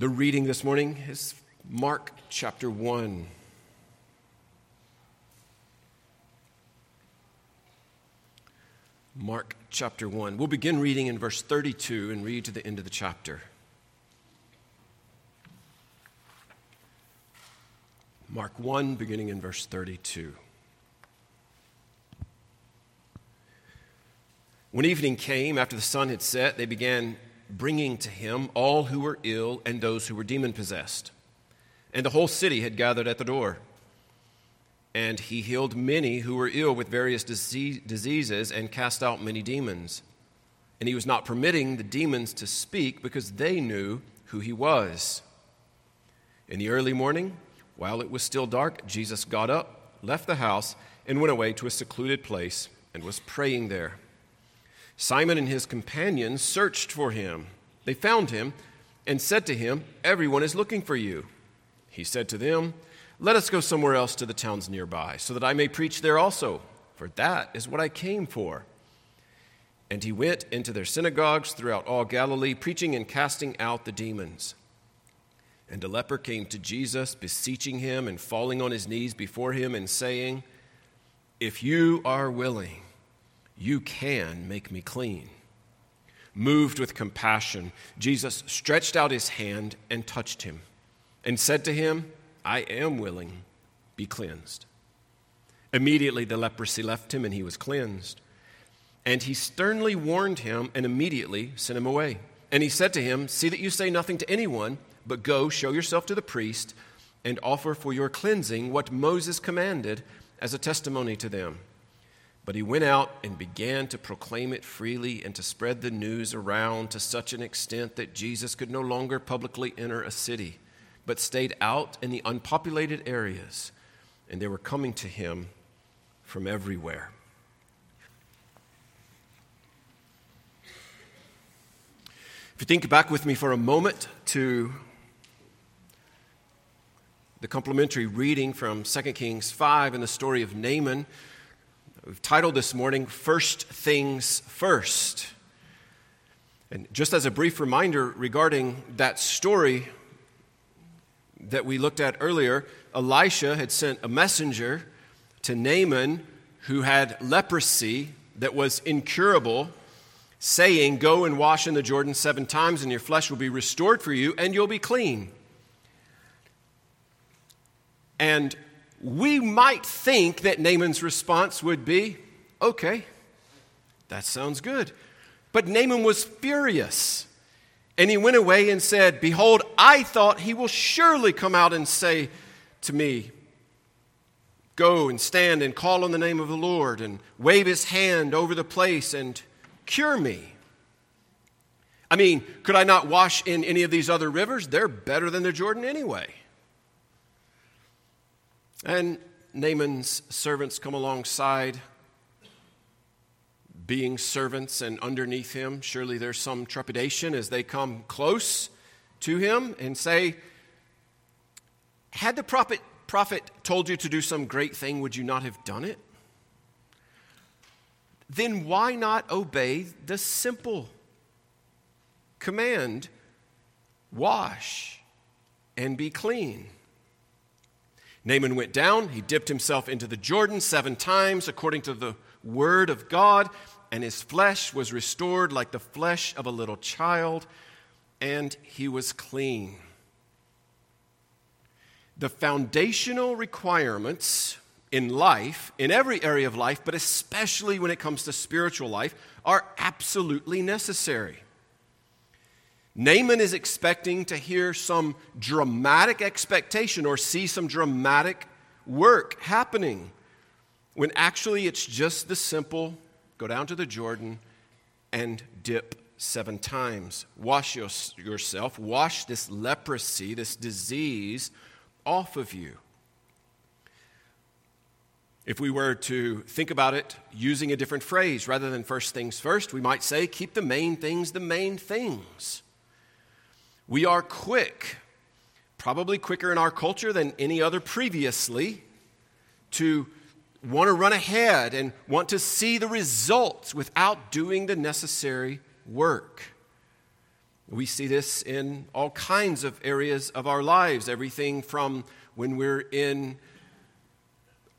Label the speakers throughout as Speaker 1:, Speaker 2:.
Speaker 1: The reading this morning is Mark chapter 1. Mark chapter 1. We'll begin reading in verse 32 and read to the end of the chapter. Mark 1, beginning in verse 32. When evening came, after the sun had set, they began bringing to him all who were ill and those who were demon possessed. And the whole city had gathered at the door. And he healed many who were ill with various diseases and cast out many demons. And he was not permitting the demons to speak because they knew who he was. In the early morning, while it was still dark, Jesus got up, left the house, and went away to a secluded place and was praying there. Simon and his companions searched for him. They found him and said to him, Everyone is looking for you. He said to them, Let us go somewhere else to the towns nearby, so that I may preach there also, for that is what I came for. And he went into their synagogues throughout all Galilee, preaching and casting out the demons. And a leper came to Jesus, beseeching him and falling on his knees before him and saying, If you are willing, you can make me clean. Moved with compassion, Jesus stretched out his hand and touched him and said to him, I am willing, be cleansed. Immediately the leprosy left him and he was cleansed. And he sternly warned him and immediately sent him away. And he said to him, See that you say nothing to anyone, but go, show yourself to the priest, and offer for your cleansing what Moses commanded as a testimony to them. But he went out and began to proclaim it freely and to spread the news around to such an extent that Jesus could no longer publicly enter a city, but stayed out in the unpopulated areas, and they were coming to him from everywhere. If you think back with me for a moment to the complementary reading from 2 Kings 5 and the story of Naaman, We've titled this morning, First Things First. And just as a brief reminder regarding that story that we looked at earlier, Elisha had sent a messenger to Naaman who had leprosy that was incurable, saying, Go and wash in the Jordan seven times, and your flesh will be restored for you, and you'll be clean. And we might think that Naaman's response would be, okay, that sounds good. But Naaman was furious. And he went away and said, Behold, I thought he will surely come out and say to me, Go and stand and call on the name of the Lord and wave his hand over the place and cure me. I mean, could I not wash in any of these other rivers? They're better than the Jordan anyway. And Naaman's servants come alongside, being servants, and underneath him, surely there's some trepidation as they come close to him and say, Had the prophet, prophet told you to do some great thing, would you not have done it? Then why not obey the simple command wash and be clean? Naaman went down, he dipped himself into the Jordan seven times according to the word of God, and his flesh was restored like the flesh of a little child, and he was clean. The foundational requirements in life, in every area of life, but especially when it comes to spiritual life, are absolutely necessary. Naaman is expecting to hear some dramatic expectation or see some dramatic work happening when actually it's just the simple go down to the Jordan and dip seven times. Wash your, yourself, wash this leprosy, this disease off of you. If we were to think about it using a different phrase rather than first things first, we might say, keep the main things the main things. We are quick, probably quicker in our culture than any other previously, to want to run ahead and want to see the results without doing the necessary work. We see this in all kinds of areas of our lives, everything from when we're in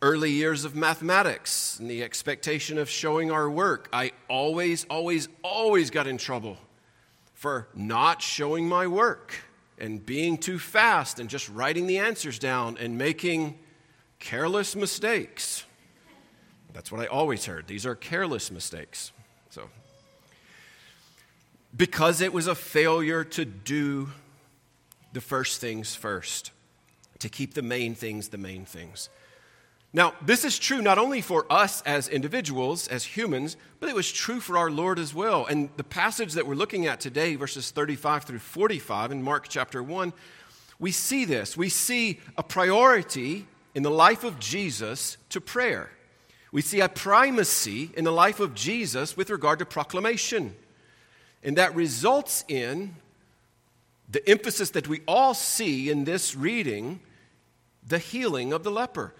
Speaker 1: early years of mathematics and the expectation of showing our work. I always, always, always got in trouble for not showing my work and being too fast and just writing the answers down and making careless mistakes. That's what I always heard. These are careless mistakes. So because it was a failure to do the first things first, to keep the main things the main things. Now, this is true not only for us as individuals, as humans, but it was true for our Lord as well. And the passage that we're looking at today, verses 35 through 45 in Mark chapter 1, we see this. We see a priority in the life of Jesus to prayer. We see a primacy in the life of Jesus with regard to proclamation. And that results in the emphasis that we all see in this reading the healing of the leper,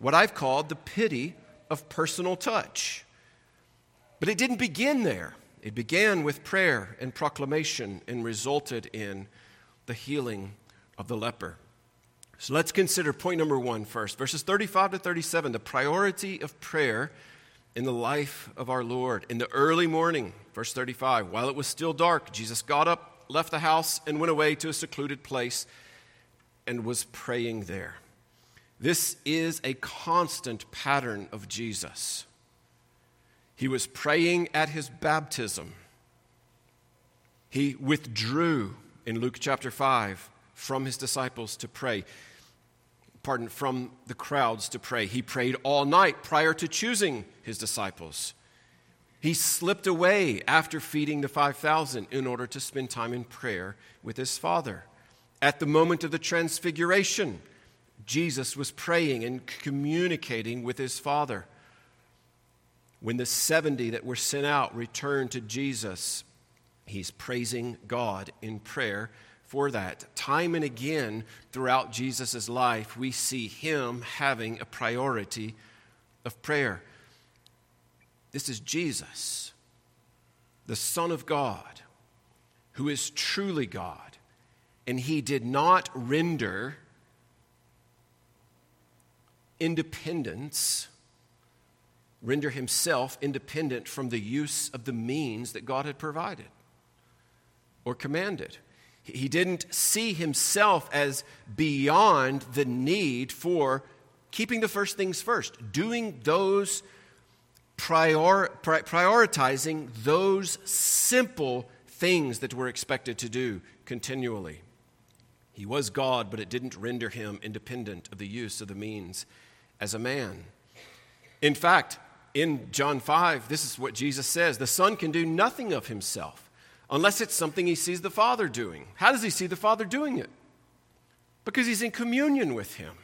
Speaker 1: what I've called the pity of personal touch. But it didn't begin there. It began with prayer and proclamation and resulted in the healing of the leper. So let's consider point number one first. Verses 35 to 37, the priority of prayer in the life of our Lord. In the early morning, verse 35, while it was still dark, Jesus got up, left the house, and went away to a secluded place and was praying there. This is a constant pattern of Jesus. He was praying at his baptism. He withdrew in Luke chapter 5 from his disciples to pray pardon, from the crowds to pray. He prayed all night prior to choosing his disciples. He slipped away after feeding the 5,000 in order to spend time in prayer with his Father. At the moment of the transfiguration, Jesus was praying and communicating with his Father. When the 70 that were sent out returned to Jesus, he's praising God in prayer for that. Time and again throughout Jesus' life, we see him having a priority of prayer. This is Jesus, the Son of God, who is truly God. And he did not render independence, render himself independent from the use of the means that God had provided or commanded. He didn't see himself as beyond the need for keeping the first things first, doing those, prior, prioritizing those simple things that we're expected to do continually. He was God, but it didn't render him independent of the use of the means as a man. In fact, in John 5, this is what Jesus says the Son can do nothing of himself unless it's something he sees the Father doing. How does he see the Father doing it? Because he's in communion with him.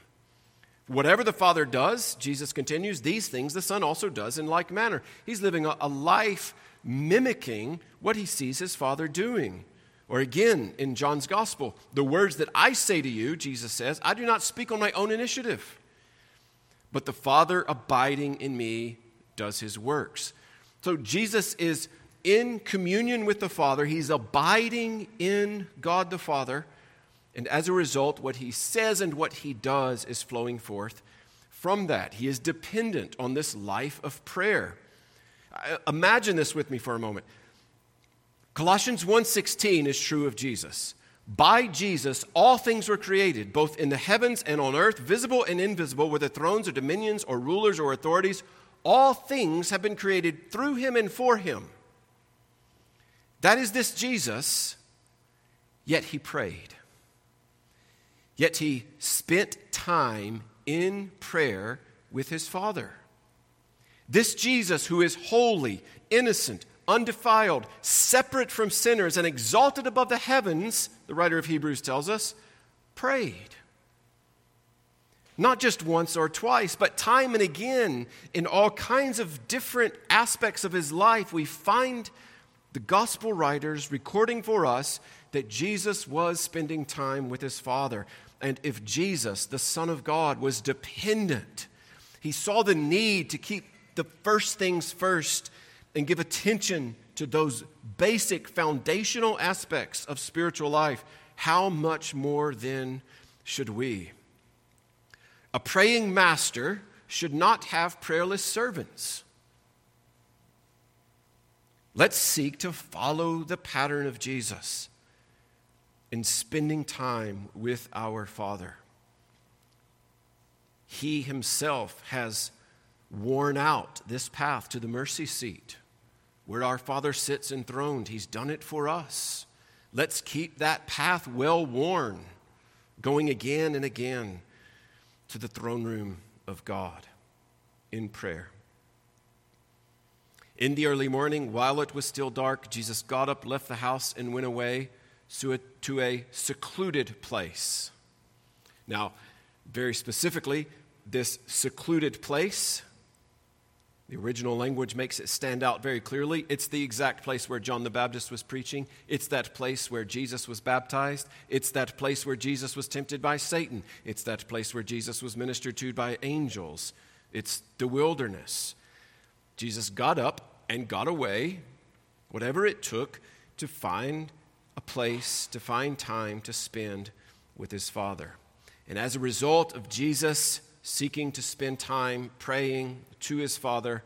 Speaker 1: Whatever the Father does, Jesus continues, these things the Son also does in like manner. He's living a, life mimicking what he sees his Father doing. Or again, in John's Gospel, the words that I say to you, Jesus says, I do not speak on my own initiative, but the Father abiding in me does his works. So Jesus is in communion with the Father, he's abiding in God the Father. And as a result, what he says and what he does is flowing forth from that. He is dependent on this life of prayer. Imagine this with me for a moment. Colossians 1:16 is true of Jesus. By Jesus all things were created, both in the heavens and on earth, visible and invisible, whether thrones or dominions or rulers or authorities, all things have been created through him and for him. That is this Jesus, yet he prayed. Yet he spent time in prayer with his Father. This Jesus, who is holy, innocent, undefiled, separate from sinners, and exalted above the heavens, the writer of Hebrews tells us, prayed. Not just once or twice, but time and again in all kinds of different aspects of his life, we find the gospel writers recording for us that Jesus was spending time with his Father. And if Jesus, the Son of God, was dependent, he saw the need to keep the first things first and give attention to those basic foundational aspects of spiritual life, how much more then should we? A praying master should not have prayerless servants. Let's seek to follow the pattern of Jesus in spending time with our Father. He himself has worn out this path to the mercy seat where our Father sits enthroned. He's done it for us. Let's keep that path well worn, going again and again to the throne room of God in prayer. In the early morning, while it was still dark, Jesus got up, left the house, and went away to a secluded place. Now, very specifically, this secluded place, the original language makes it stand out very clearly. It's the exact place where John the Baptist was preaching. It's that place where Jesus was baptized. It's that place where Jesus was tempted by Satan. It's that place where Jesus was ministered to by angels. It's the wilderness. Jesus got up and got away, whatever it took, to find a place, to find time to spend with his Father. And as a result of Jesus seeking to spend time praying to his Father,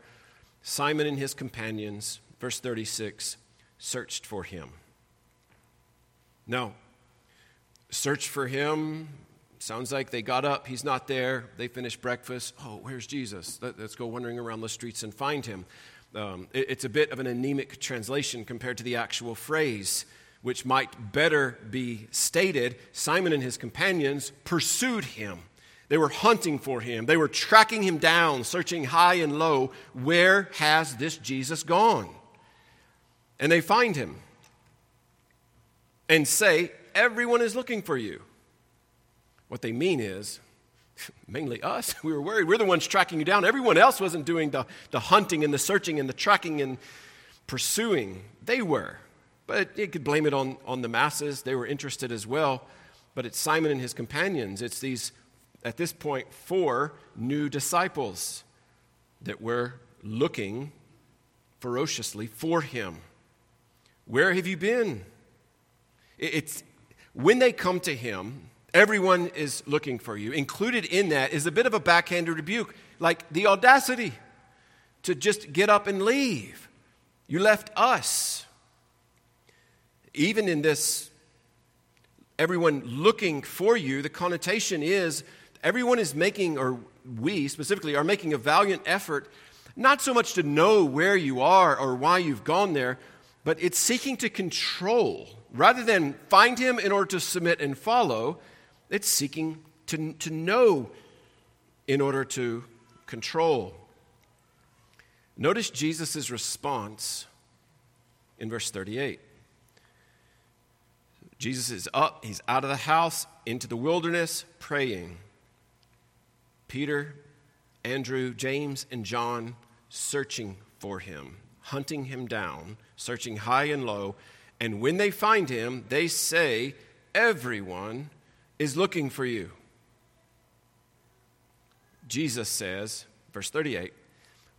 Speaker 1: Simon and his companions, verse 36, searched for him. No, search for him. Sounds like they got up, he's not there. They finished breakfast. Oh, where's Jesus? Let, us go wandering around the streets and find him. Um, it, it's a bit of an anemic translation compared to the actual phrase which might better be stated, Simon and his companions pursued him. They were hunting for him. They were tracking him down, searching high and low. Where has this Jesus gone? And they find him and say, Everyone is looking for you. What they mean is, mainly us, we were worried. We're the ones tracking you down. Everyone else wasn't doing the, the hunting and the searching and the tracking and pursuing. They were. But you could blame it on, on the masses. They were interested as well. But it's Simon and his companions. It's these, at this point, four new disciples that were looking ferociously for him. Where have you been? It's when they come to him, everyone is looking for you. Included in that is a bit of a backhanded rebuke, like the audacity to just get up and leave. You left us even in this, everyone looking for you, the connotation is everyone is making, or we specifically, are making a valiant effort, not so much to know where you are or why you've gone there, but it's seeking to control. Rather than find him in order to submit and follow, it's seeking to, to know in order to control. Notice Jesus' response in verse 38. Jesus is up, he's out of the house, into the wilderness, praying. Peter, Andrew, James, and John searching for him, hunting him down, searching high and low. And when they find him, they say, Everyone is looking for you. Jesus says, verse 38,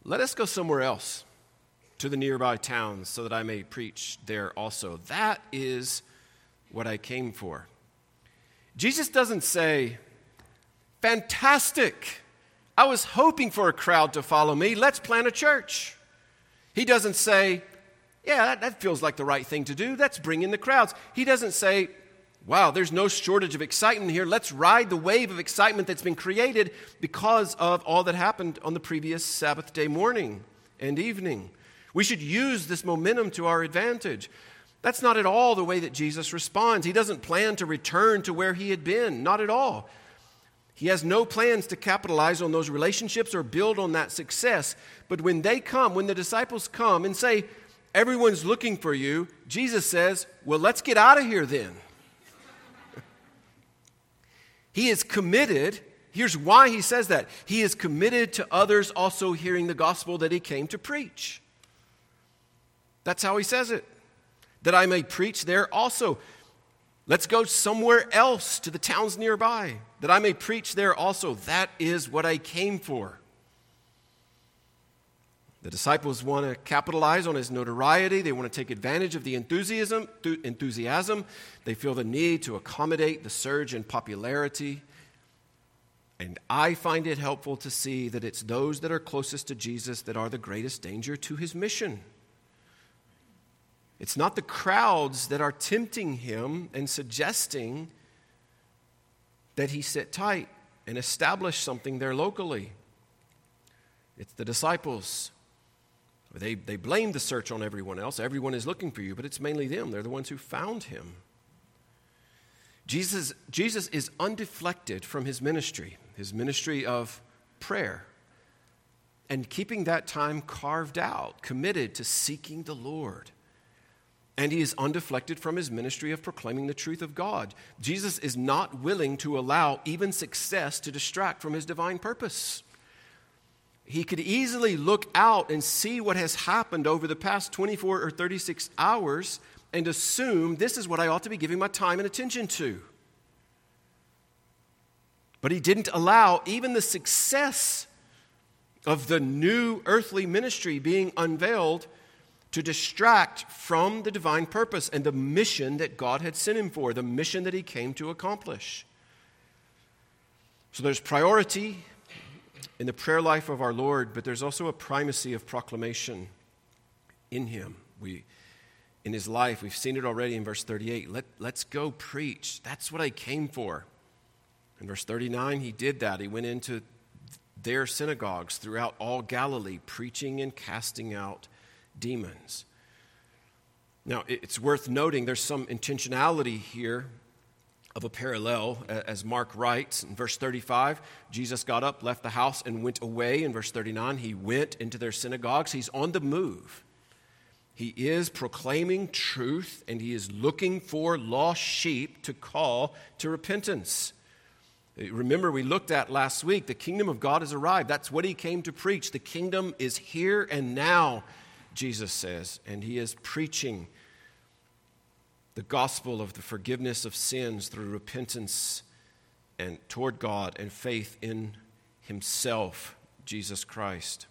Speaker 1: Let us go somewhere else to the nearby towns so that I may preach there also. That is what I came for. Jesus doesn't say, Fantastic! I was hoping for a crowd to follow me. Let's plant a church. He doesn't say, Yeah, that, that feels like the right thing to do. Let's bring in the crowds. He doesn't say, Wow, there's no shortage of excitement here. Let's ride the wave of excitement that's been created because of all that happened on the previous Sabbath day morning and evening. We should use this momentum to our advantage. That's not at all the way that Jesus responds. He doesn't plan to return to where he had been, not at all. He has no plans to capitalize on those relationships or build on that success. But when they come, when the disciples come and say, Everyone's looking for you, Jesus says, Well, let's get out of here then. he is committed. Here's why he says that. He is committed to others also hearing the gospel that he came to preach. That's how he says it that I may preach there also. Let's go somewhere else to the towns nearby, that I may preach there also. That is what I came for. The disciples want to capitalize on his notoriety. They want to take advantage of the enthusiasm, enthusiasm. They feel the need to accommodate the surge in popularity. And I find it helpful to see that it's those that are closest to Jesus that are the greatest danger to his mission. It's not the crowds that are tempting him and suggesting that he sit tight and establish something there locally. It's the disciples. They, they blame the search on everyone else. Everyone is looking for you, but it's mainly them. They're the ones who found him. Jesus, Jesus is undeflected from his ministry, his ministry of prayer, and keeping that time carved out, committed to seeking the Lord. And he is undeflected from his ministry of proclaiming the truth of God. Jesus is not willing to allow even success to distract from his divine purpose. He could easily look out and see what has happened over the past 24 or 36 hours and assume this is what I ought to be giving my time and attention to. But he didn't allow even the success of the new earthly ministry being unveiled to distract from the divine purpose and the mission that God had sent him for, the mission that he came to accomplish. So there's priority in the prayer life of our Lord, but there's also a primacy of proclamation in him. We, in his life, we've seen it already in verse 38. Let, let's go preach. That's what I came for. In verse 39, he did that. He went into their synagogues throughout all Galilee, preaching and casting out demons. Now, it's worth noting there's some intentionality here of a parallel, as Mark writes in verse 35. Jesus got up, left the house, and went away. In verse 39, he went into their synagogues. He's on the move. He is proclaiming truth and he is looking for lost sheep to call to repentance. Uh, remember, we looked at last week the kingdom of God has arrived. That's what he came to preach. The kingdom is here and now. Jesus says, and he is preaching the gospel of the forgiveness of sins through repentance and toward God and faith in himself, Jesus Christ.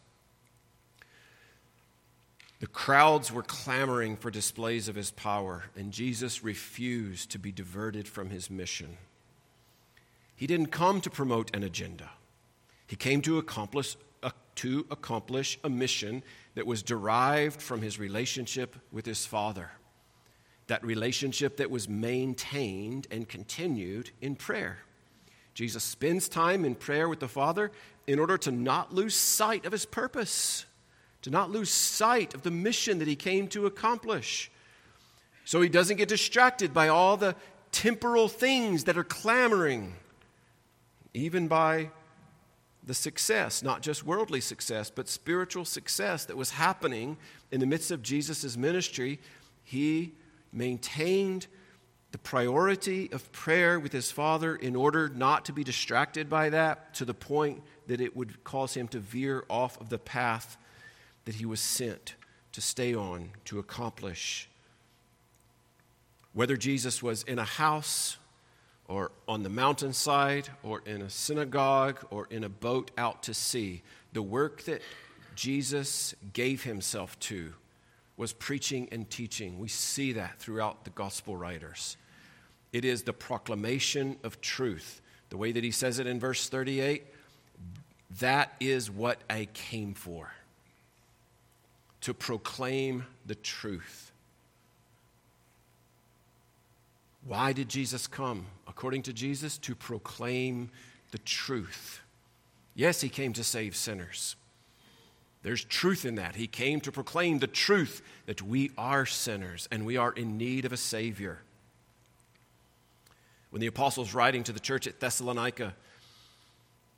Speaker 1: The crowds were clamoring for displays of his power, and Jesus refused to be diverted from his mission. He didn't come to promote an agenda. He came to accomplish, uh, to accomplish a mission that was derived from his relationship with his Father. That relationship that was maintained and continued in prayer. Jesus spends time in prayer with the Father in order to not lose sight of his purpose, to not lose sight of the mission that he came to accomplish. So he doesn't get distracted by all the temporal things that are clamoring, even by the success, not just worldly success, but spiritual success that was happening in the midst of Jesus' ministry, he maintained the priority of prayer with his Father in order not to be distracted by that to the point that it would cause him to veer off of the path that he was sent to stay on to accomplish. Whether Jesus was in a house or on the mountainside or in a synagogue or in a boat out to sea. The work that Jesus gave himself to was preaching and teaching. We see that throughout the gospel writers. It is the proclamation of truth. The way that he says it in verse 38 that is what I came for to proclaim the truth. Why did Jesus come? According to Jesus, to proclaim the truth. Yes, he came to save sinners. There's truth in that. He came to proclaim the truth that we are sinners and we are in need of a Savior. When the apostles writing to the church at Thessalonica,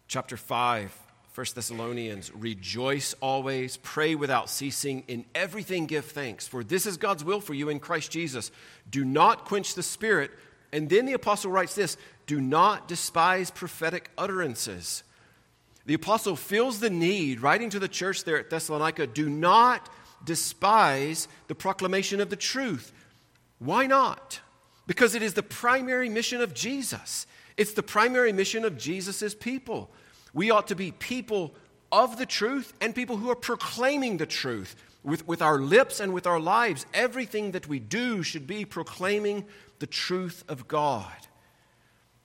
Speaker 1: chapter 5, 1 Thessalonians, rejoice always, pray without ceasing, in everything give thanks, for this is God's will for you in Christ Jesus. Do not quench the spirit. And then the apostle writes this do not despise prophetic utterances. The apostle feels the need, writing to the church there at Thessalonica, do not despise the proclamation of the truth. Why not? Because it is the primary mission of Jesus. It's the primary mission of Jesus' people. We ought to be people of the truth and people who are proclaiming the truth with, with our lips and with our lives. Everything that we do should be proclaiming the truth of God.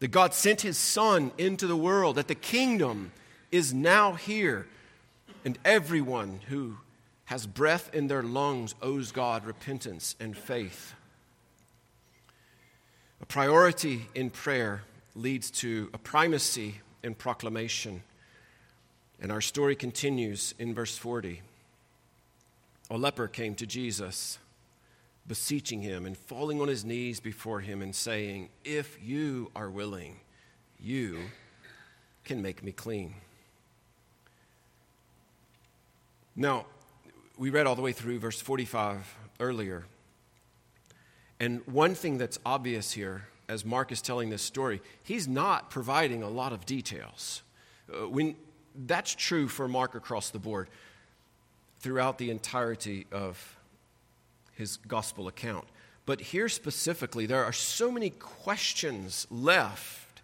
Speaker 1: That God sent his Son into the world, that the kingdom is now here, and everyone who has breath in their lungs owes God repentance and faith. A priority in prayer leads to a primacy in proclamation. And our story continues in verse 40. A leper came to Jesus, beseeching him and falling on his knees before him and saying, If you are willing, you can make me clean. Now, we read all the way through verse 45 earlier. And one thing that's obvious here, as Mark is telling this story, he's not providing a lot of details. Uh, when, that's true for Mark across the board throughout the entirety of his gospel account. But here specifically, there are so many questions left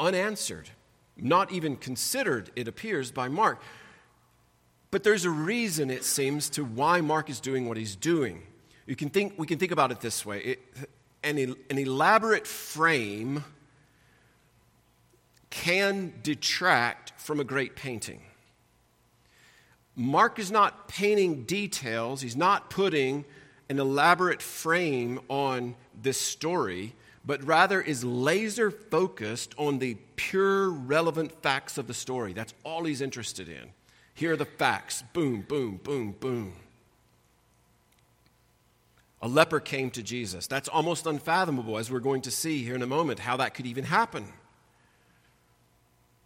Speaker 1: unanswered, not even considered, it appears, by Mark. But there's a reason, it seems, to why Mark is doing what he's doing. You can think, we can think about it this way it, an, an elaborate frame can detract from a great painting. Mark is not painting details, he's not putting an elaborate frame on this story, but rather is laser focused on the pure, relevant facts of the story. That's all he's interested in. Here are the facts boom, boom, boom, boom. A leper came to Jesus. That's almost unfathomable, as we're going to see here in a moment, how that could even happen.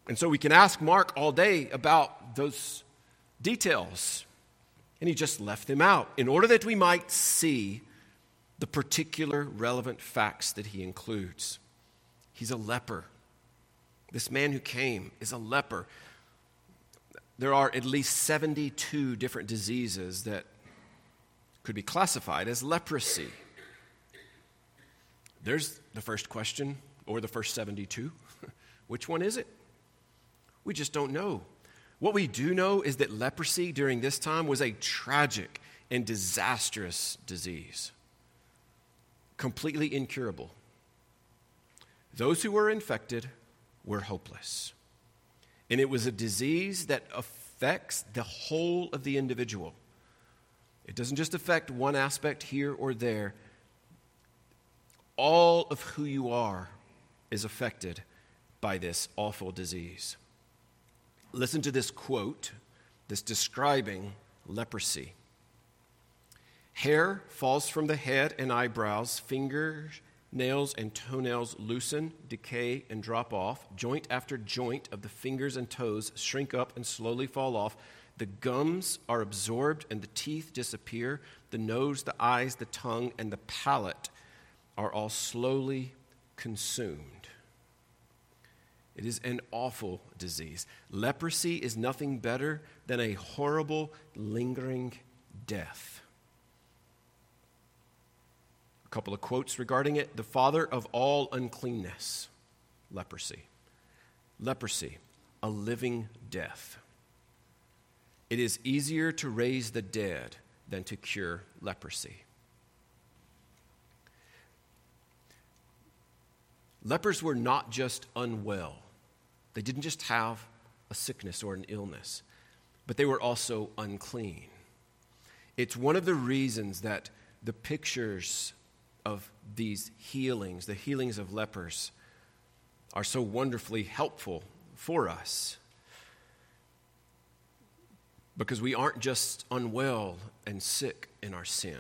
Speaker 1: And so we can ask Mark all day about those details. And he just left them out in order that we might see the particular relevant facts that he includes. He's a leper. This man who came is a leper there are at least 72 different diseases that could be classified as leprosy. There's the first question, or the first 72. Which one is it? We just don't know. What we do know is that leprosy during this time was a tragic and disastrous disease, completely incurable. Those who were infected were hopeless. And it was a disease that affects the whole of the individual. It doesn't just affect one aspect here or there. All of who you are is affected by this awful disease. Listen to this quote this describing leprosy. Hair falls from the head and eyebrows, fingers Nails and toenails loosen, decay, and drop off. Joint after joint of the fingers and toes shrink up and slowly fall off. The gums are absorbed and the teeth disappear. The nose, the eyes, the tongue, and the palate are all slowly consumed. It is an awful disease. Leprosy is nothing better than a horrible, lingering death A couple of quotes regarding it. The father of all uncleanness, leprosy. Leprosy, a living death. It is easier to raise the dead than to cure leprosy. Lepers were not just unwell, they didn't just have a sickness or an illness, but they were also unclean. It's one of the reasons that the pictures of these healings, the healings of lepers, are so wonderfully helpful for us. Because we aren't just unwell and sick in our sin.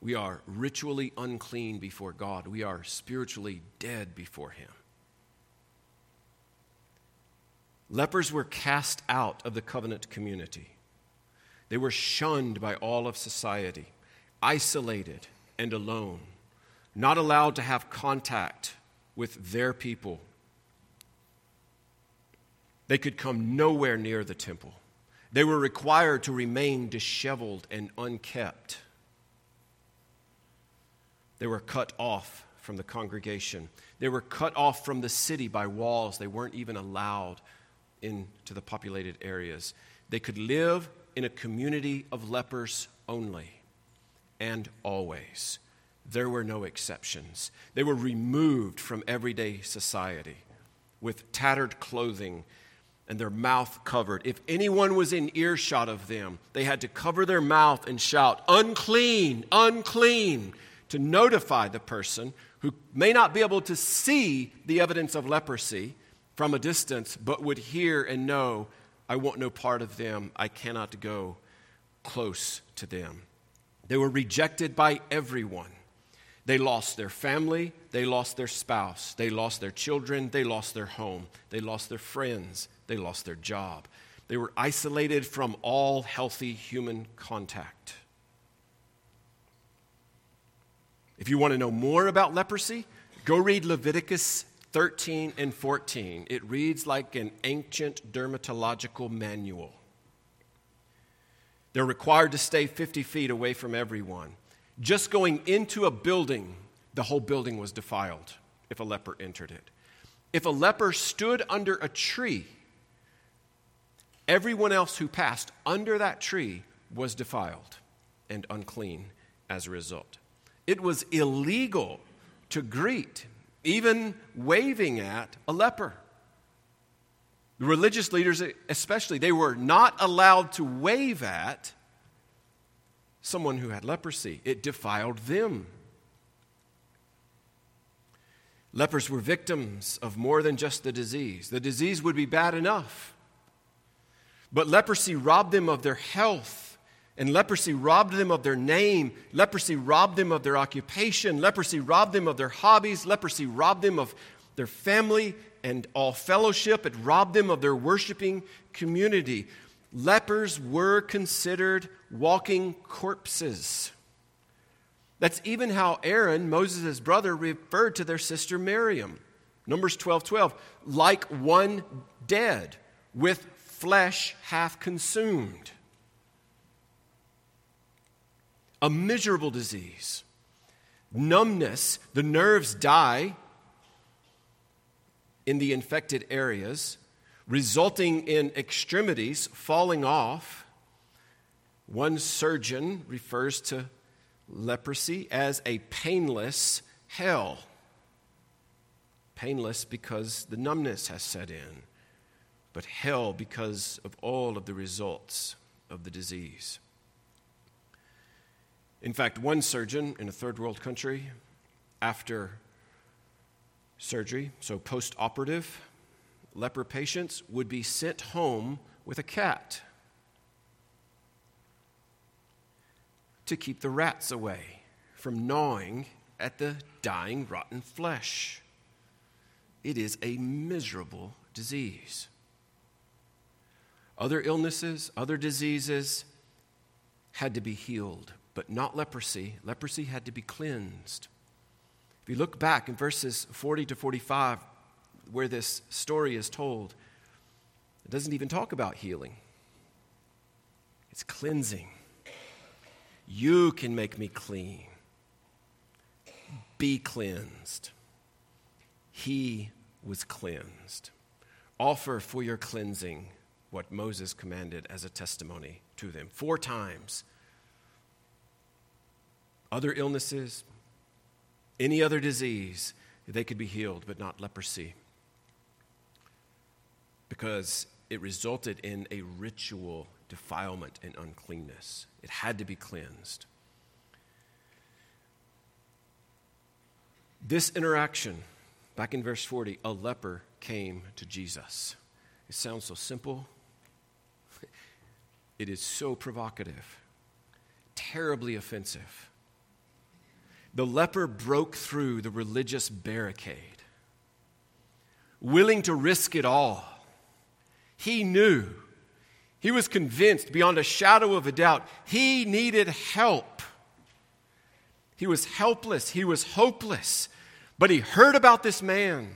Speaker 1: We are ritually unclean before God. We are spiritually dead before Him. Lepers were cast out of the covenant community. They were shunned by all of society, isolated, and alone, not allowed to have contact with their people. They could come nowhere near the temple. They were required to remain disheveled and unkept. They were cut off from the congregation. They were cut off from the city by walls. They weren't even allowed into the populated areas. They could live in a community of lepers only and always. There were no exceptions. They were removed from everyday society with tattered clothing and their mouth covered. If anyone was in earshot of them, they had to cover their mouth and shout, Unclean, unclean, to notify the person who may not be able to see the evidence of leprosy from a distance, but would hear and know, I want no part of them. I cannot go close to them. They were rejected by everyone. They lost their family, they lost their spouse, they lost their children, they lost their home, they lost their friends, they lost their job. They were isolated from all healthy human contact. If you want to know more about leprosy, go read Leviticus 13 and 14. It reads like an ancient dermatological manual. They're required to stay 50 feet away from everyone. Just going into a building, the whole building was defiled if a leper entered it. If a leper stood under a tree, everyone else who passed under that tree was defiled and unclean as a result. It was illegal to greet, even waving at, a leper. The religious leaders, especially, they were not allowed to wave at someone who had leprosy, it defiled them. Lepers were victims of more than just the disease. The disease would be bad enough, but leprosy robbed them of their health, and leprosy robbed them of their name. Leprosy robbed them of their occupation. Leprosy robbed them of their hobbies. Leprosy robbed them of their family and all fellowship. It robbed them of their worshiping community lepers were considered walking corpses. That's even how Aaron, Moses' brother, referred to their sister Miriam. Numbers 12 12, like one dead, with flesh half consumed. A miserable disease. Numbness, the nerves die in the infected areas resulting in extremities falling off. One surgeon refers to leprosy as a painless hell. Painless because the numbness has set in, but hell because of all of the results of the disease. In fact, one surgeon in a third world country, after surgery, so post operative, leper patients would be sent home with a cat to keep the rats away from gnawing at the dying, rotten flesh. It is a miserable disease. Other illnesses, other diseases had to be healed, but not leprosy. Leprosy had to be cleansed. If you look back in verses 40 to 45, where this story is told, it doesn't even talk about healing, it's cleansing. You can make me clean. Be cleansed. He was cleansed. Offer for your cleansing what Moses commanded as a testimony to them. Four times. Other illnesses, any other disease, they could be healed, but not leprosy because it resulted in a ritual defilement and uncleanness. It had to be cleansed. This interaction, back in verse 40, a leper came to Jesus. It sounds so simple. It is so provocative, terribly offensive. The leper broke through the religious barricade, willing to risk it all he knew, he was convinced beyond a shadow of a doubt, he needed help. He was helpless, he was hopeless, but he heard about this man.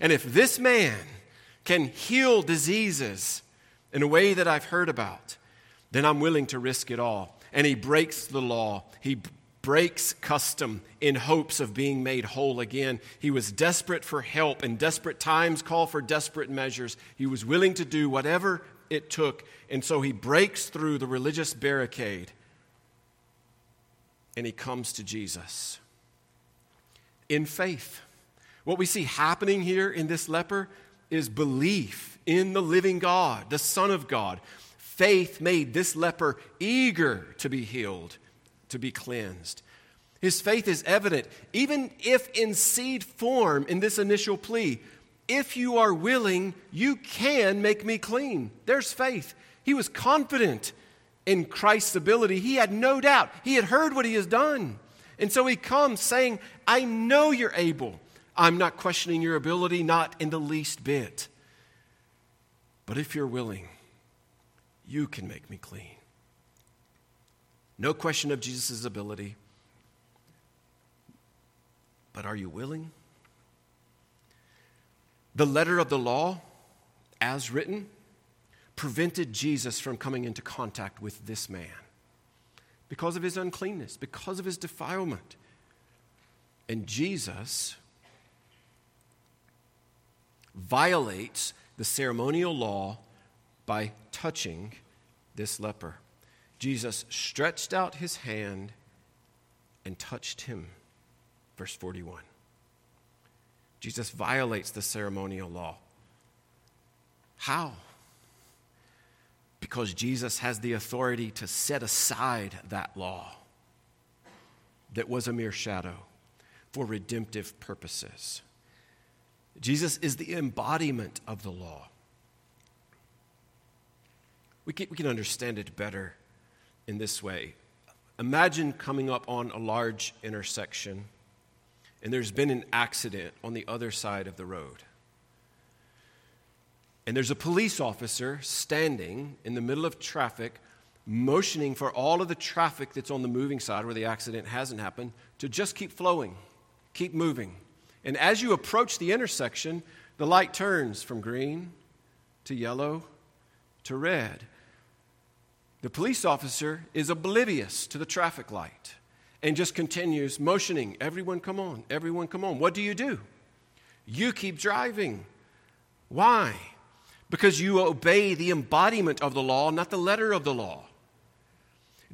Speaker 1: And if this man can heal diseases in a way that I've heard about, then I'm willing to risk it all. And he breaks the law. He breaks custom in hopes of being made whole again. He was desperate for help, and desperate times call for desperate measures. He was willing to do whatever it took, and so he breaks through the religious barricade and he comes to Jesus in faith. What we see happening here in this leper is belief in the living God, the Son of God. Faith made this leper eager to be healed to be cleansed. His faith is evident, even if in seed form in this initial plea. If you are willing, you can make me clean. There's faith. He was confident in Christ's ability. He had no doubt. He had heard what he has done. And so he comes saying, I know you're able. I'm not questioning your ability, not in the least bit. But if you're willing, you can make me clean. No question of Jesus' ability. But are you willing? The letter of the law, as written, prevented Jesus from coming into contact with this man because of his uncleanness, because of his defilement. And Jesus violates the ceremonial law by touching this leper. Jesus stretched out his hand and touched him. Verse 41. Jesus violates the ceremonial law. How? Because Jesus has the authority to set aside that law that was a mere shadow for redemptive purposes. Jesus is the embodiment of the law. We can, we can understand it better in this way Imagine coming up on a large intersection and there's been an accident on the other side of the road. And there's a police officer standing in the middle of traffic, motioning for all of the traffic that's on the moving side where the accident hasn't happened to just keep flowing, keep moving. And as you approach the intersection, the light turns from green to yellow to red. The police officer is oblivious to the traffic light and just continues motioning, Everyone come on, everyone come on. What do you do? You keep driving. Why? Because you obey the embodiment of the law, not the letter of the law.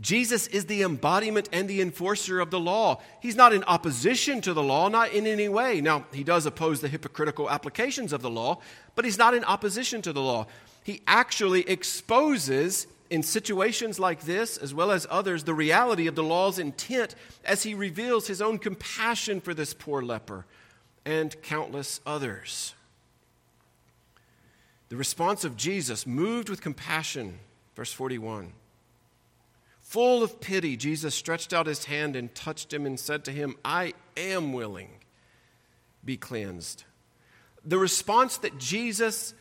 Speaker 1: Jesus is the embodiment and the enforcer of the law. He's not in opposition to the law, not in any way. Now, he does oppose the hypocritical applications of the law, but he's not in opposition to the law. He actually exposes in situations like this, as well as others, the reality of the law's intent as he reveals his own compassion for this poor leper and countless others. The response of Jesus, moved with compassion, verse 41. Full of pity, Jesus stretched out his hand and touched him and said to him, I am willing, be cleansed. The response that Jesus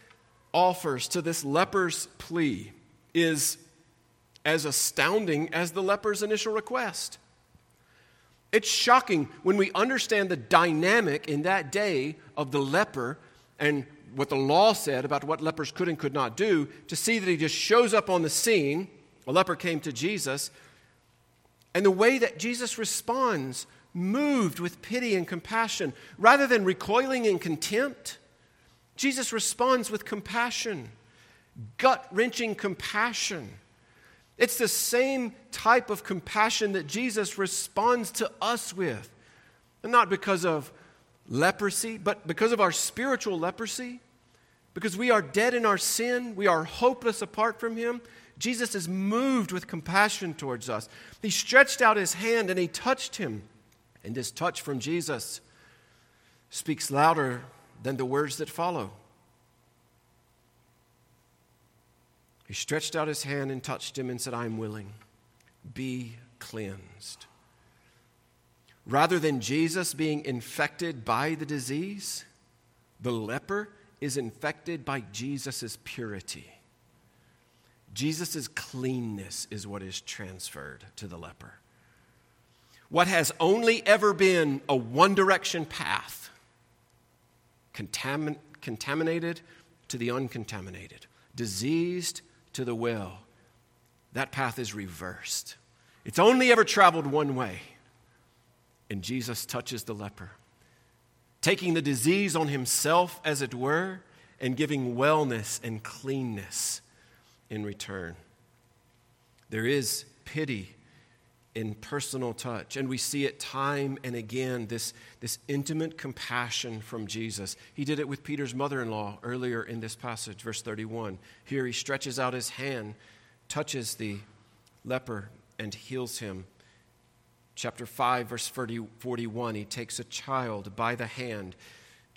Speaker 1: offers to this leper's plea is as astounding as the leper's initial request. It's shocking when we understand the dynamic in that day of the leper and what the law said about what lepers could and could not do, to see that he just shows up on the scene. A leper came to Jesus, and the way that Jesus responds, moved with pity and compassion, rather than recoiling in contempt, Jesus responds with compassion gut wrenching compassion. It's the same type of compassion that Jesus responds to us with. And not because of leprosy, but because of our spiritual leprosy. Because we are dead in our sin, we are hopeless apart from Him. Jesus is moved with compassion towards us. He stretched out His hand and He touched him. And this touch from Jesus speaks louder than the words that follow. He stretched out his hand and touched him and said, I am willing. Be cleansed. Rather than Jesus being infected by the disease, the leper is infected by Jesus' purity. Jesus' cleanness is what is transferred to the leper. What has only ever been a one direction path, contamin- contaminated to the uncontaminated, diseased to the well, that path is reversed. It's only ever traveled one way And Jesus touches the leper, taking the disease on himself, as it were, and giving wellness and cleanness in return. There is pity in personal touch. And we see it time and again this, this intimate compassion from Jesus. He did it with Peter's mother in law earlier in this passage, verse 31. Here he stretches out his hand, touches the leper, and heals him. Chapter 5, verse 40, 41, he takes a child by the hand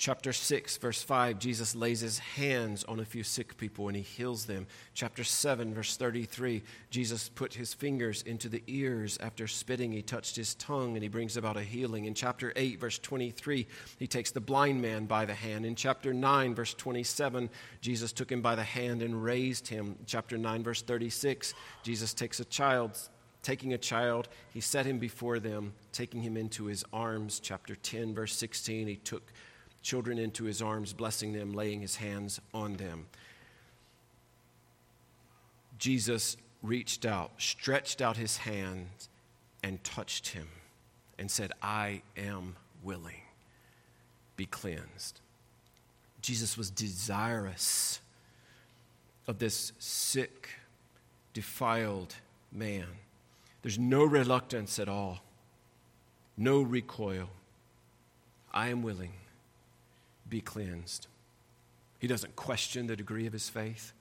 Speaker 1: Chapter 6, verse 5, Jesus lays his hands on a few sick people and he heals them. Chapter 7, verse 33, Jesus put his fingers into the ears after spitting. He touched his tongue and he brings about a healing. In chapter 8, verse 23, he takes the blind man by the hand. In chapter 9, verse 27, Jesus took him by the hand and raised him. Chapter 9, verse 36, Jesus takes a child taking a child, he set him before them, taking him into his arms. Chapter 10, verse 16, he took children into his arms, blessing them, laying his hands on them. Jesus reached out, stretched out his hand, and touched him and said, I am willing. Be cleansed. Jesus was desirous of this sick, defiled man. There's no reluctance at all, no recoil. I am willing be cleansed. He doesn't question the degree of his faith.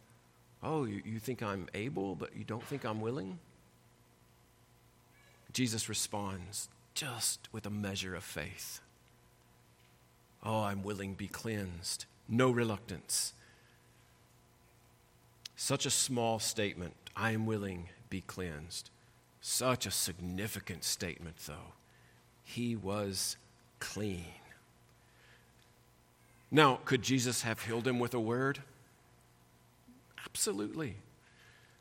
Speaker 1: Oh, you, you think I'm able, but you don't think I'm willing? Jesus responds just with a measure of faith. Oh, I'm willing, be cleansed. No reluctance. Such a small statement, I am willing, be cleansed. Such a significant statement, though. He was clean. Now, could Jesus have healed him with a word? Absolutely.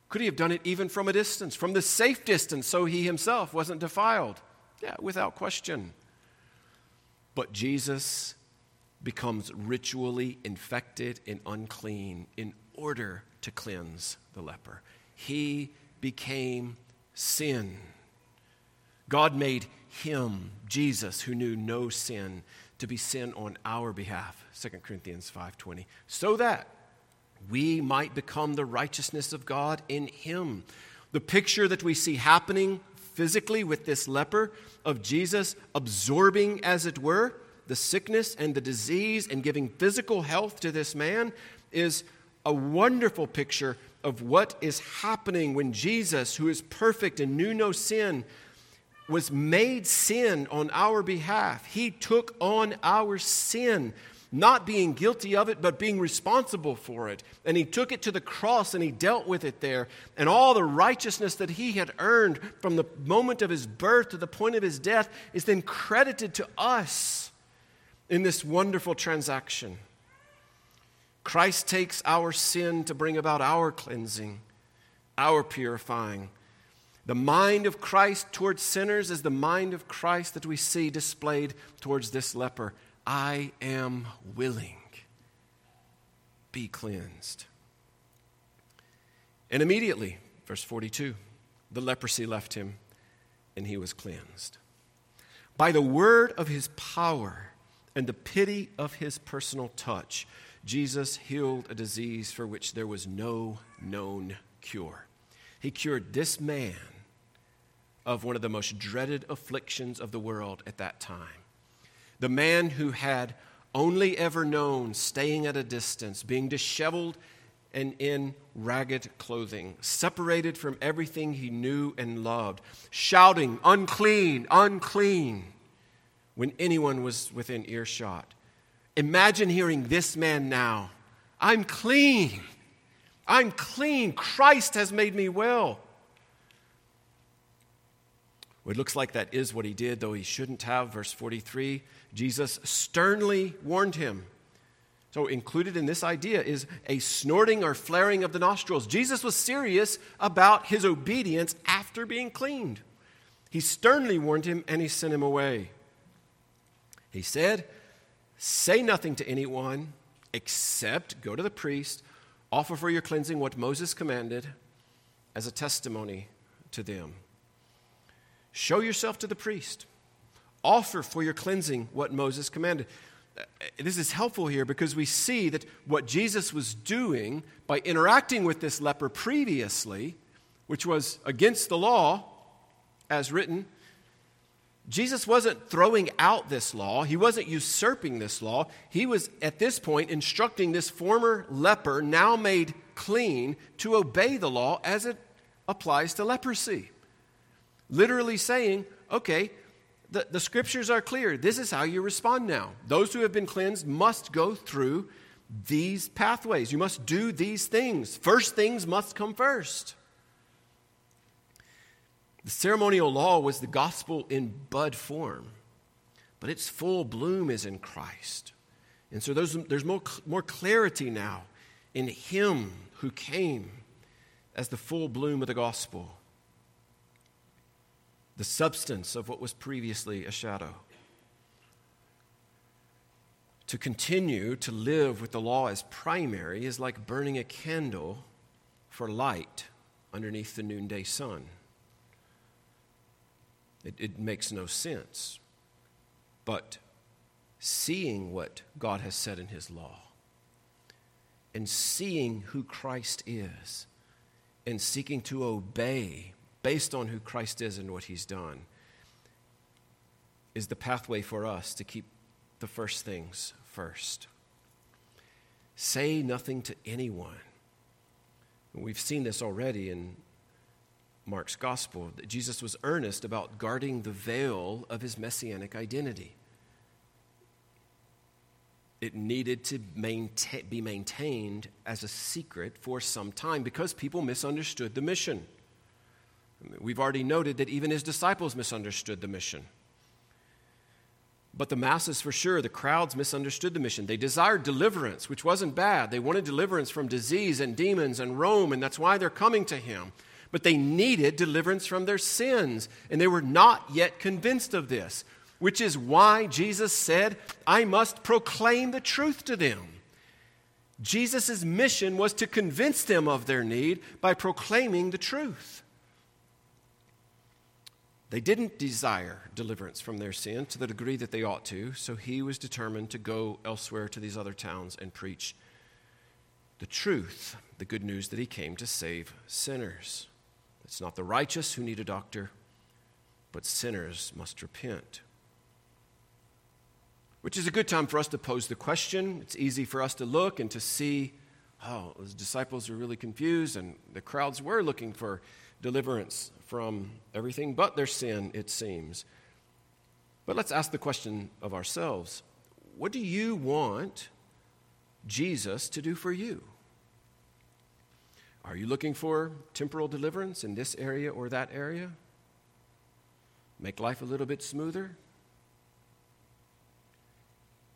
Speaker 1: Could he have done it even from a distance, from the safe distance, so he himself wasn't defiled? Yeah, without question. But Jesus becomes ritually infected and unclean in order to cleanse the leper. He became sin. God made him, Jesus, who knew no sin, to be sin on our behalf 2 corinthians 5.20 so that we might become the righteousness of god in him. The picture that we see happening physically with this leper of jesus absorbing as it were the sickness and the disease and giving physical health to this man is a wonderful picture of what is happening when jesus who is perfect and knew no sin was made sin on our behalf. He took on our sin, not being guilty of it, but being responsible for it. And he took it to the cross and he dealt with it there. And all the righteousness that he had earned from the moment of his birth to the point of his death is then credited to us in this wonderful transaction. Christ takes our sin to bring about our cleansing, our purifying the mind of Christ towards sinners is the mind of Christ that we see displayed towards this leper. I am willing. Be cleansed. And immediately, verse 42, the leprosy left him and he was cleansed. By the word of his power and the pity of his personal touch, Jesus healed a disease for which there was no known cure. He cured this man of one of the most dreaded afflictions of the world at that time. The man who had only ever known staying at a distance, being disheveled and in ragged clothing, separated from everything he knew and loved, shouting, unclean, unclean, when anyone was within earshot. Imagine hearing this man now I'm clean. I'm clean. Christ has made me well. It looks like that is what he did, though he shouldn't have. Verse 43 Jesus sternly warned him. So, included in this idea is a snorting or flaring of the nostrils. Jesus was serious about his obedience after being cleaned. He sternly warned him and he sent him away. He said, Say nothing to anyone except go to the priest, offer for your cleansing what Moses commanded as a testimony to them. Show yourself to the priest. offer for your cleansing what Moses commanded. Uh, this is helpful here because we see that what Jesus was doing by interacting with this leper previously, which was against the law as written, Jesus wasn't throwing out this law. He wasn't usurping this law. He was, at this point, instructing this former leper, now made clean, to obey the law as it applies to leprosy. Literally saying, okay, the, the scriptures are clear. This is how you respond now. Those who have been cleansed must go through these pathways. You must do these things. First things must come first. The ceremonial law was the gospel in bud form, but its full bloom is in Christ. And so there's, there's more, more clarity now in Him who came as the full bloom of the gospel, the substance of what was previously a shadow. To continue to live with the law as primary is like burning a candle for light underneath the noonday sun. It, it makes no sense. But seeing what God has said in His law, and seeing who Christ is, and seeking to obey based on who Christ is and what He's done, is the pathway for us to keep the first things first. Say nothing to anyone. We've seen this already in Mark's gospel, that Jesus was earnest about guarding the veil of his messianic identity. It needed to maintain, be maintained as a secret for some time because people misunderstood the mission. We've already noted that even his disciples misunderstood the mission. But the masses, for sure, the crowds misunderstood the mission. They desired deliverance, which wasn't bad. They wanted deliverance from disease and demons and Rome, and that's why they're coming to him but they needed deliverance from their sins, and they were not yet convinced of this, which is why Jesus said, I must proclaim the truth to them. Jesus' mission was to convince them of their need by proclaiming the truth. They didn't desire deliverance from their sin to the degree that they ought to, so he was determined to go elsewhere to these other towns and preach the truth, the good news that he came to save sinners. It's not the righteous who need a doctor, but sinners must repent. Which is a good time for us to pose the question. It's easy for us to look and to see, oh, the disciples are really confused, and the crowds were looking for deliverance from everything but their sin, it seems. But let's ask the question of ourselves what do you want Jesus to do for you? Are you looking for temporal deliverance in this area or that area? Make life a little bit smoother?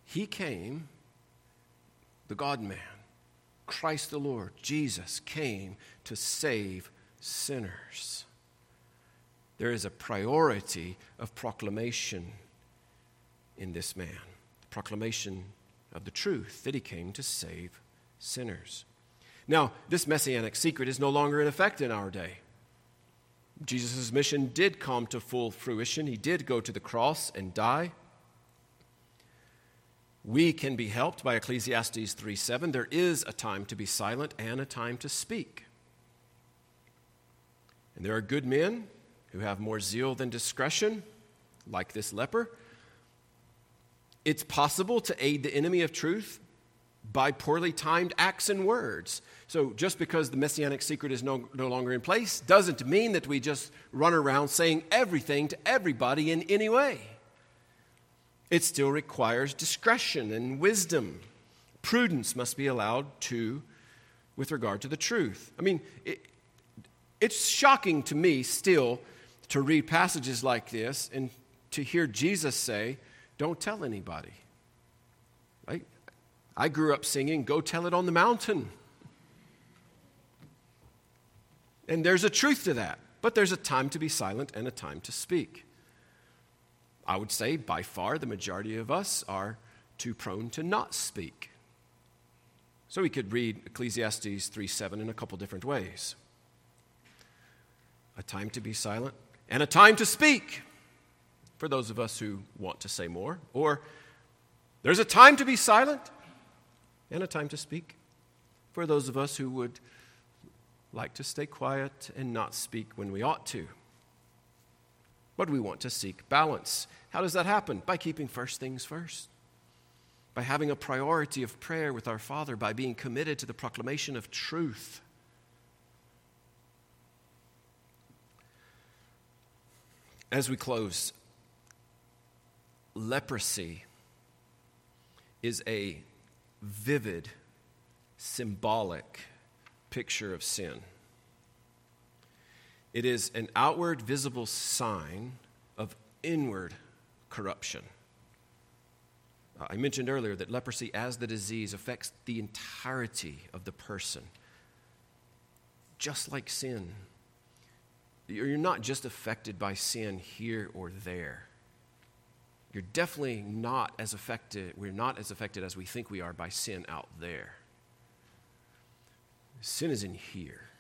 Speaker 1: He came, the God man, Christ the Lord, Jesus came to save sinners. There is a priority of proclamation in this man, proclamation of the truth that he came to save sinners. Now, this messianic secret is no longer in effect in our day. Jesus' mission did come to full fruition. He did go to the cross and die. We can be helped by Ecclesiastes 3 7. There is a time to be silent and a time to speak. And there are good men who have more zeal than discretion, like this leper. It's possible to aid the enemy of truth by poorly timed acts and words. So, just because the messianic secret is no, no longer in place doesn't mean that we just run around saying everything to everybody in any way. It still requires discretion and wisdom. Prudence must be allowed to, with regard to the truth. I mean, it, it's shocking to me still to read passages like this and to hear Jesus say, Don't tell anybody. Right? I grew up singing, Go Tell It on the Mountain. And there's a truth to that, but there's a time to be silent and a time to speak. I would say by far the majority of us are too prone to not speak. So we could read Ecclesiastes 3 7 in a couple different ways a time to be silent and a time to speak. for those of us who want to say more, or there's a time to be silent and a time to speak for those of us who would like to stay quiet and not speak when we ought to. But we want to seek balance. How does that happen? By keeping first things first, by having a priority of prayer with our Father, by being committed to the proclamation of truth. As we close, leprosy is a vivid, symbolic picture of sin. It is an outward, visible sign of inward corruption. Uh, I mentioned earlier that leprosy, as the disease, affects the entirety of the person, just like sin. You're not just affected by sin here or there. You're definitely not as affected, we're not as affected as we think we are by sin out there. Sin is in here,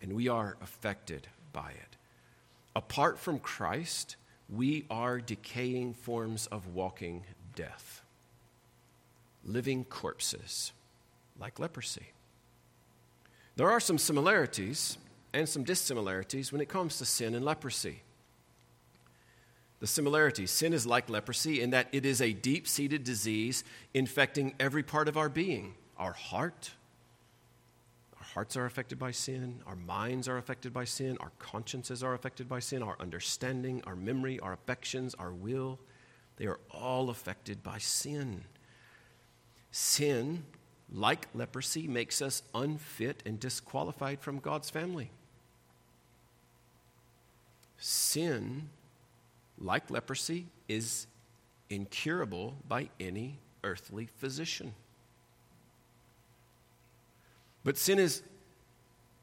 Speaker 1: and we are affected by it. Apart from Christ, we are decaying forms of walking death, living corpses, like leprosy. There are some similarities and some dissimilarities when it comes to sin and leprosy. The similarity sin is like leprosy in that it is a deep seated disease infecting every part of our being our heart. Our hearts are affected by sin. Our minds are affected by sin. Our consciences are affected by sin. Our understanding, our memory, our affections, our will. They are all affected by sin. Sin, like leprosy, makes us unfit and disqualified from God's family. Sin like leprosy, is incurable by any earthly physician. But sin is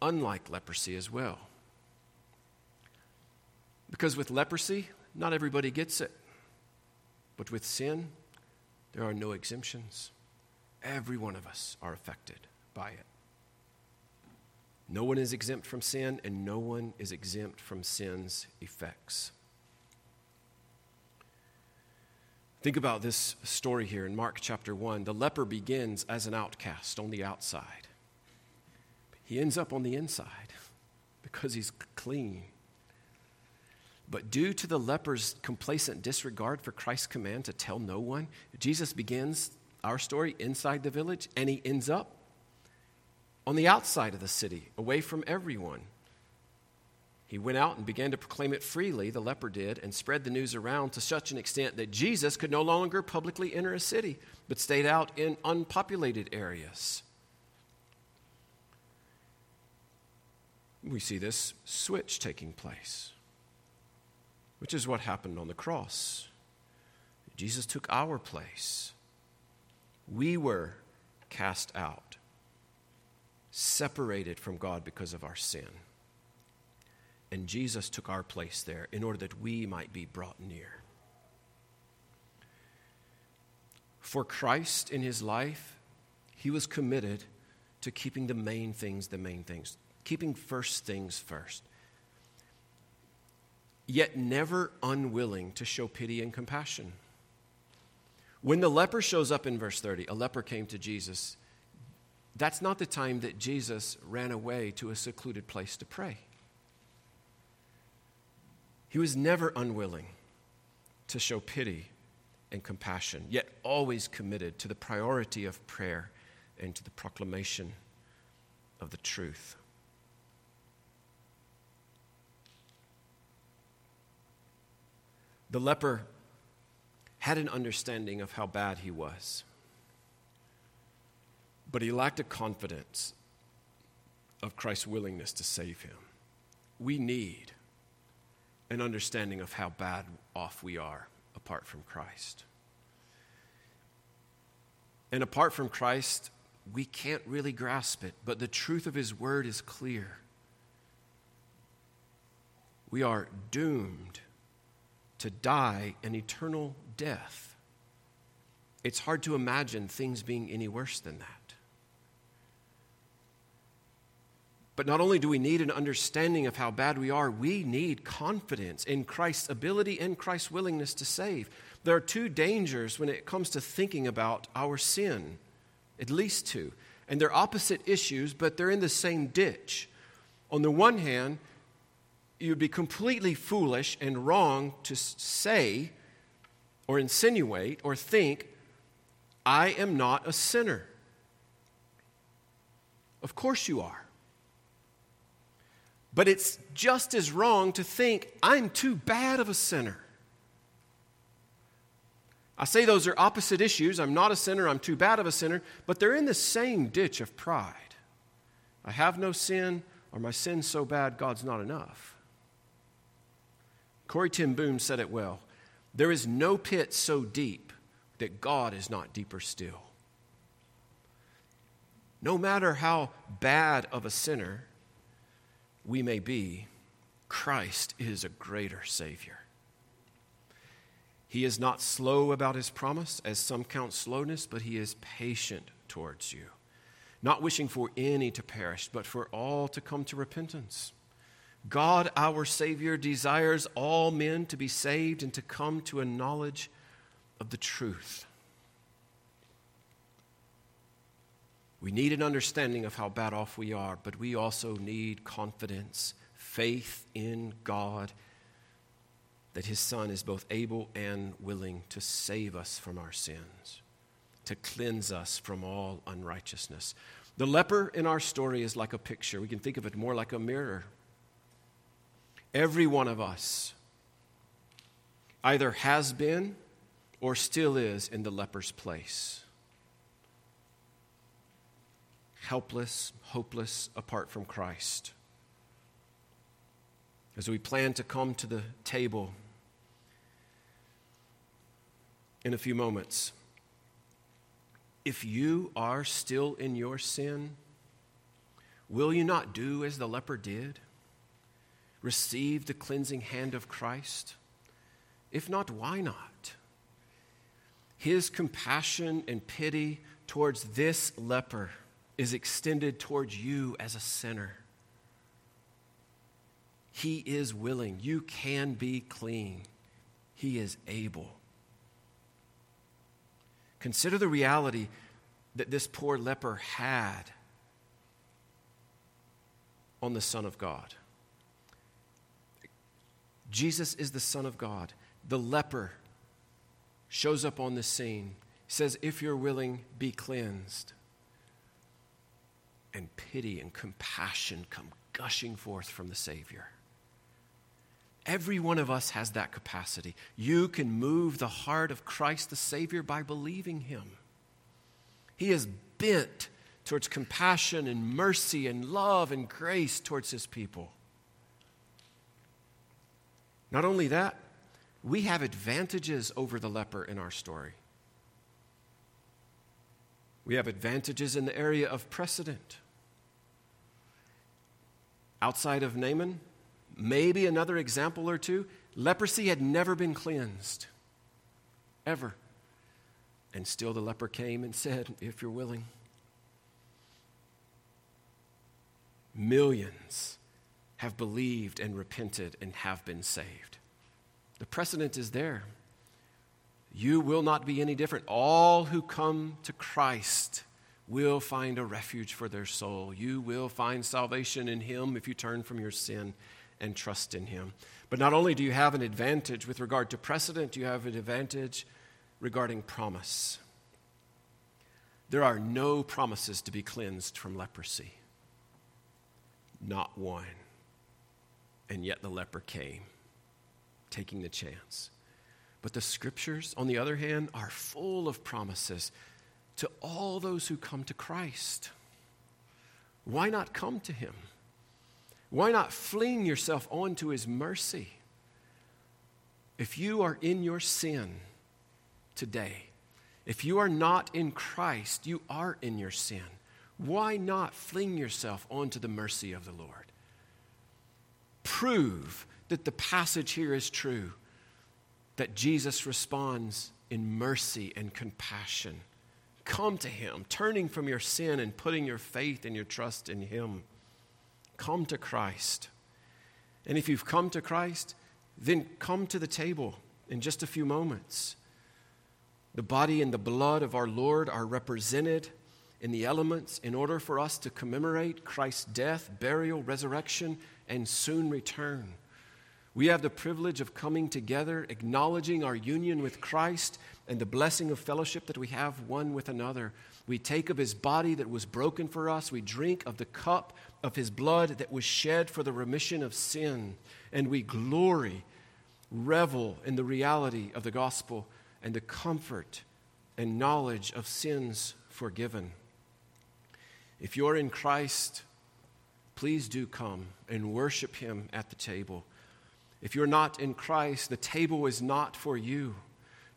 Speaker 1: unlike leprosy as well. Because with leprosy, not everybody gets it. But with sin, there are no exemptions. Every one of us are affected by it. No one is exempt from sin, and no one is exempt from sin's effects. Think about this story here in Mark chapter 1. The leper begins as an outcast on the outside, he ends up on the inside because he's clean. But due to the leper's complacent disregard for Christ's command to tell no one, Jesus begins our story inside the village and he ends up on the outside of the city, away from everyone. He went out and began to proclaim it freely, the leper did, and spread the news around to such an extent that Jesus could no longer publicly enter a city, but stayed out in unpopulated areas. We see this switch taking place, which is what happened on the cross. Jesus took our place. We were cast out, separated from God because of our sin. And Jesus took our place there in order that we might be brought near. For Christ in his life, he was committed to keeping the main things the main things, keeping first things first, yet never unwilling to show pity and compassion. When the leper shows up in verse 30, a leper came to Jesus. That's not the time that Jesus ran away to a secluded place to pray. He was never unwilling to show pity and compassion, yet always committed to the priority of prayer and to the proclamation of the truth. The leper had an understanding of how bad he was, but he lacked a confidence of Christ's willingness to save him. We need an understanding of how bad off we are apart from Christ. And apart from Christ, we can't really grasp it, but the truth of His Word is clear. We are doomed to die an eternal death. It's hard to imagine things being any worse than that. But not only do we need an understanding of how bad we are, we need confidence in Christ's ability and Christ's willingness to save. There are two dangers when it comes to thinking about our sin, at least two. And they're opposite issues, but they're in the same ditch. On the one hand, you would be completely foolish and wrong to say or insinuate or think, I am not a sinner. Of course you are. But it's just as wrong to think, I'm too bad of a sinner. I say those are opposite issues. I'm not a sinner, I'm too bad of a sinner, but they're in the same ditch of pride. I have no sin, or my sin's so bad, God's not enough. Corrie ten Boom said it well there is no pit so deep that God is not deeper still. No matter how bad of a sinner, we may be, Christ is a greater Savior. He is not slow about his promise, as some count slowness, but he is patient towards you, not wishing for any to perish, but for all to come to repentance. God, our Savior, desires all men to be saved and to come to a knowledge of the truth. We need an understanding of how bad off we are, but we also need confidence, faith in God that His Son is both able and willing to save us from our sins, to cleanse us from all unrighteousness. The leper in our story is like a picture. We can think of it more like a mirror. Every one of us either has been or still is in the leper's place helpless, hopeless apart from Christ. As we plan to come to the table in a few moments, if you are still in your sin, will you not do as the leper did? Receive the cleansing hand of Christ? If not, why not? His compassion and pity towards this leper is extended towards you as a sinner. He is willing. You can be clean. He is able. Consider the reality that this poor leper had on the Son of God. Jesus is the Son of God. The leper shows up on the scene. Says, If you're willing, be cleansed and pity and compassion come gushing forth from the Savior. Every one of us has that capacity. You can move the heart of Christ the Savior by believing Him. He is bent towards compassion and mercy and love and grace towards His people. Not only that, we have advantages over the leper in our story. We have advantages in the area of precedent outside of Naaman, maybe another example or two, leprosy had never been cleansed, ever. And still the leper came and said, If you're willing. Millions have believed and repented and have been saved. The precedent is there. You will not be any different. All who come to Christ will find a refuge for their soul. You will find salvation in Him if you turn from your sin and trust in Him. But not only do you have an advantage with regard to precedent, you have an advantage regarding promise. There are no promises to be cleansed from leprosy. Not one. And yet the leper came, taking the chance. But the scriptures, on the other hand, are full of promises to all those who come to Christ. Why not come to Him? Why not fling yourself onto His mercy? If you are in your sin today, if you are not in Christ, you are in your sin. Why not fling yourself onto the mercy of the Lord? Prove that the passage here is true, that Jesus responds in mercy and compassion come to Him, turning from your sin and putting your faith and your trust in Him. Come to Christ. And if you've come to Christ, then come to the table in just a few moments. The body and the blood of our Lord are represented in the elements in order for us to commemorate Christ's death, burial, resurrection, and soon return. We have the privilege of coming together, acknowledging our union with Christ and the blessing of fellowship that we have one with another. We take of his body that was broken for us, we drink of the cup of his blood that was shed for the remission of sin, and we glory, revel in the reality of the gospel and the comfort and knowledge of sins forgiven. If you're in Christ, please do come and worship Him at the table. If you're not in Christ, the table is not for you,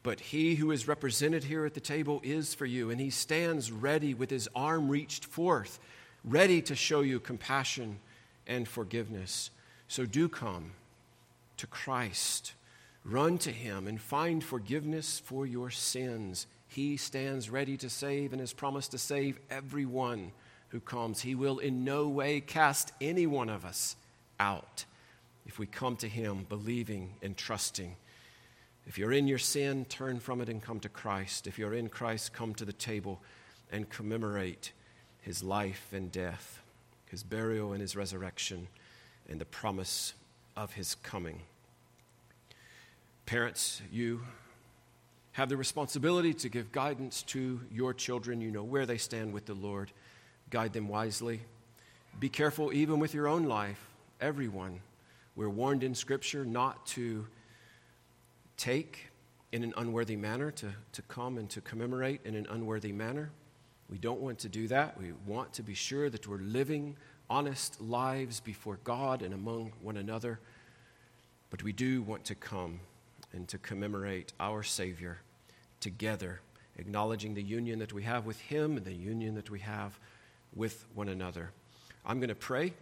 Speaker 1: but He who is represented here at the table is for you, and He stands ready with His arm reached forth, ready to show you compassion and forgiveness. So do come to Christ. Run to Him and find forgiveness for your sins. He stands ready to save and has promised to save everyone who comes. He will in no way cast any one of us out if we come to Him believing and trusting. If you're in your sin, turn from it and come to Christ. If you're in Christ, come to the table and commemorate His life and death, His burial and His resurrection, and the promise of His coming. Parents, you have the responsibility to give guidance to your children. You know where they stand with the Lord guide them wisely. Be careful even with your own life, everyone. We're warned in Scripture not to take in an unworthy manner, to, to come and to commemorate in an unworthy manner. We don't want to do that. We want to be sure that we're living honest lives before God and among one another. But we do want to come and to commemorate our Savior together, acknowledging the union that we have with Him and the union that we have with one another. I'm going to pray.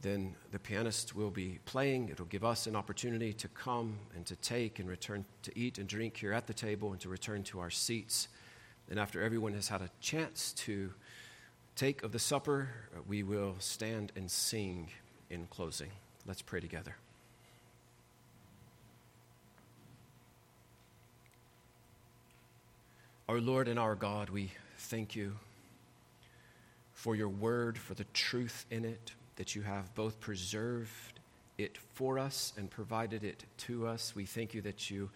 Speaker 1: Then the pianist will be playing. It'll give us an opportunity to come and to take and return to eat and drink here at the table and to return to our seats. And after everyone has had a chance to take of the supper, uh, we will stand and sing in closing. Let's pray together. Our Lord and our God, we thank you for your word, for the truth in it, that you have both preserved it for us and provided it to us. We thank you that you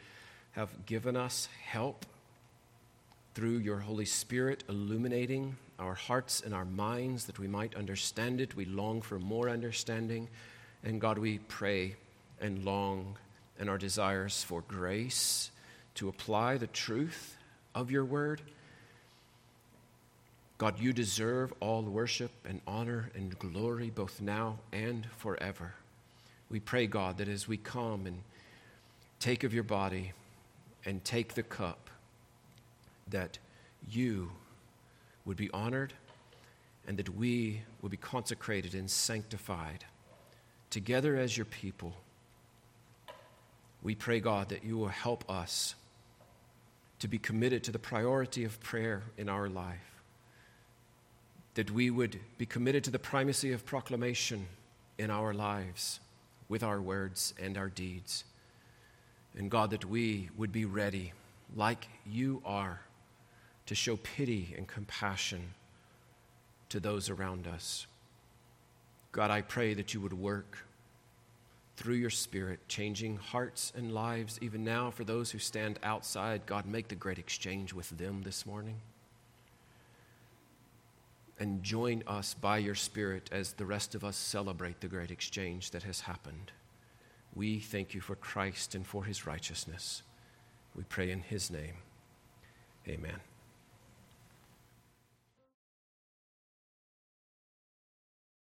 Speaker 1: have given us help through your Holy Spirit illuminating our hearts and our minds that we might understand it. We long for more understanding. And God, we pray and long and our desires for grace to apply the truth of your word God, you deserve all worship and honor and glory, both now and forever. We pray, God, that as we come and take of your body and take the cup, that you would be honored and that we would be consecrated and sanctified together as your people. We pray, God, that you will help us to be committed to the priority of prayer in our life that we would be committed to the primacy of proclamation in our lives with our words and our deeds. And God, that we would be ready, like you are, to show pity and compassion to those around us. God, I pray that you would work through your Spirit, changing hearts and lives even now for those who stand outside. God, make the great exchange with them this morning and join us by your Spirit as the rest of us celebrate the great exchange that has happened. We thank you for Christ and for his righteousness. We pray in his name. Amen.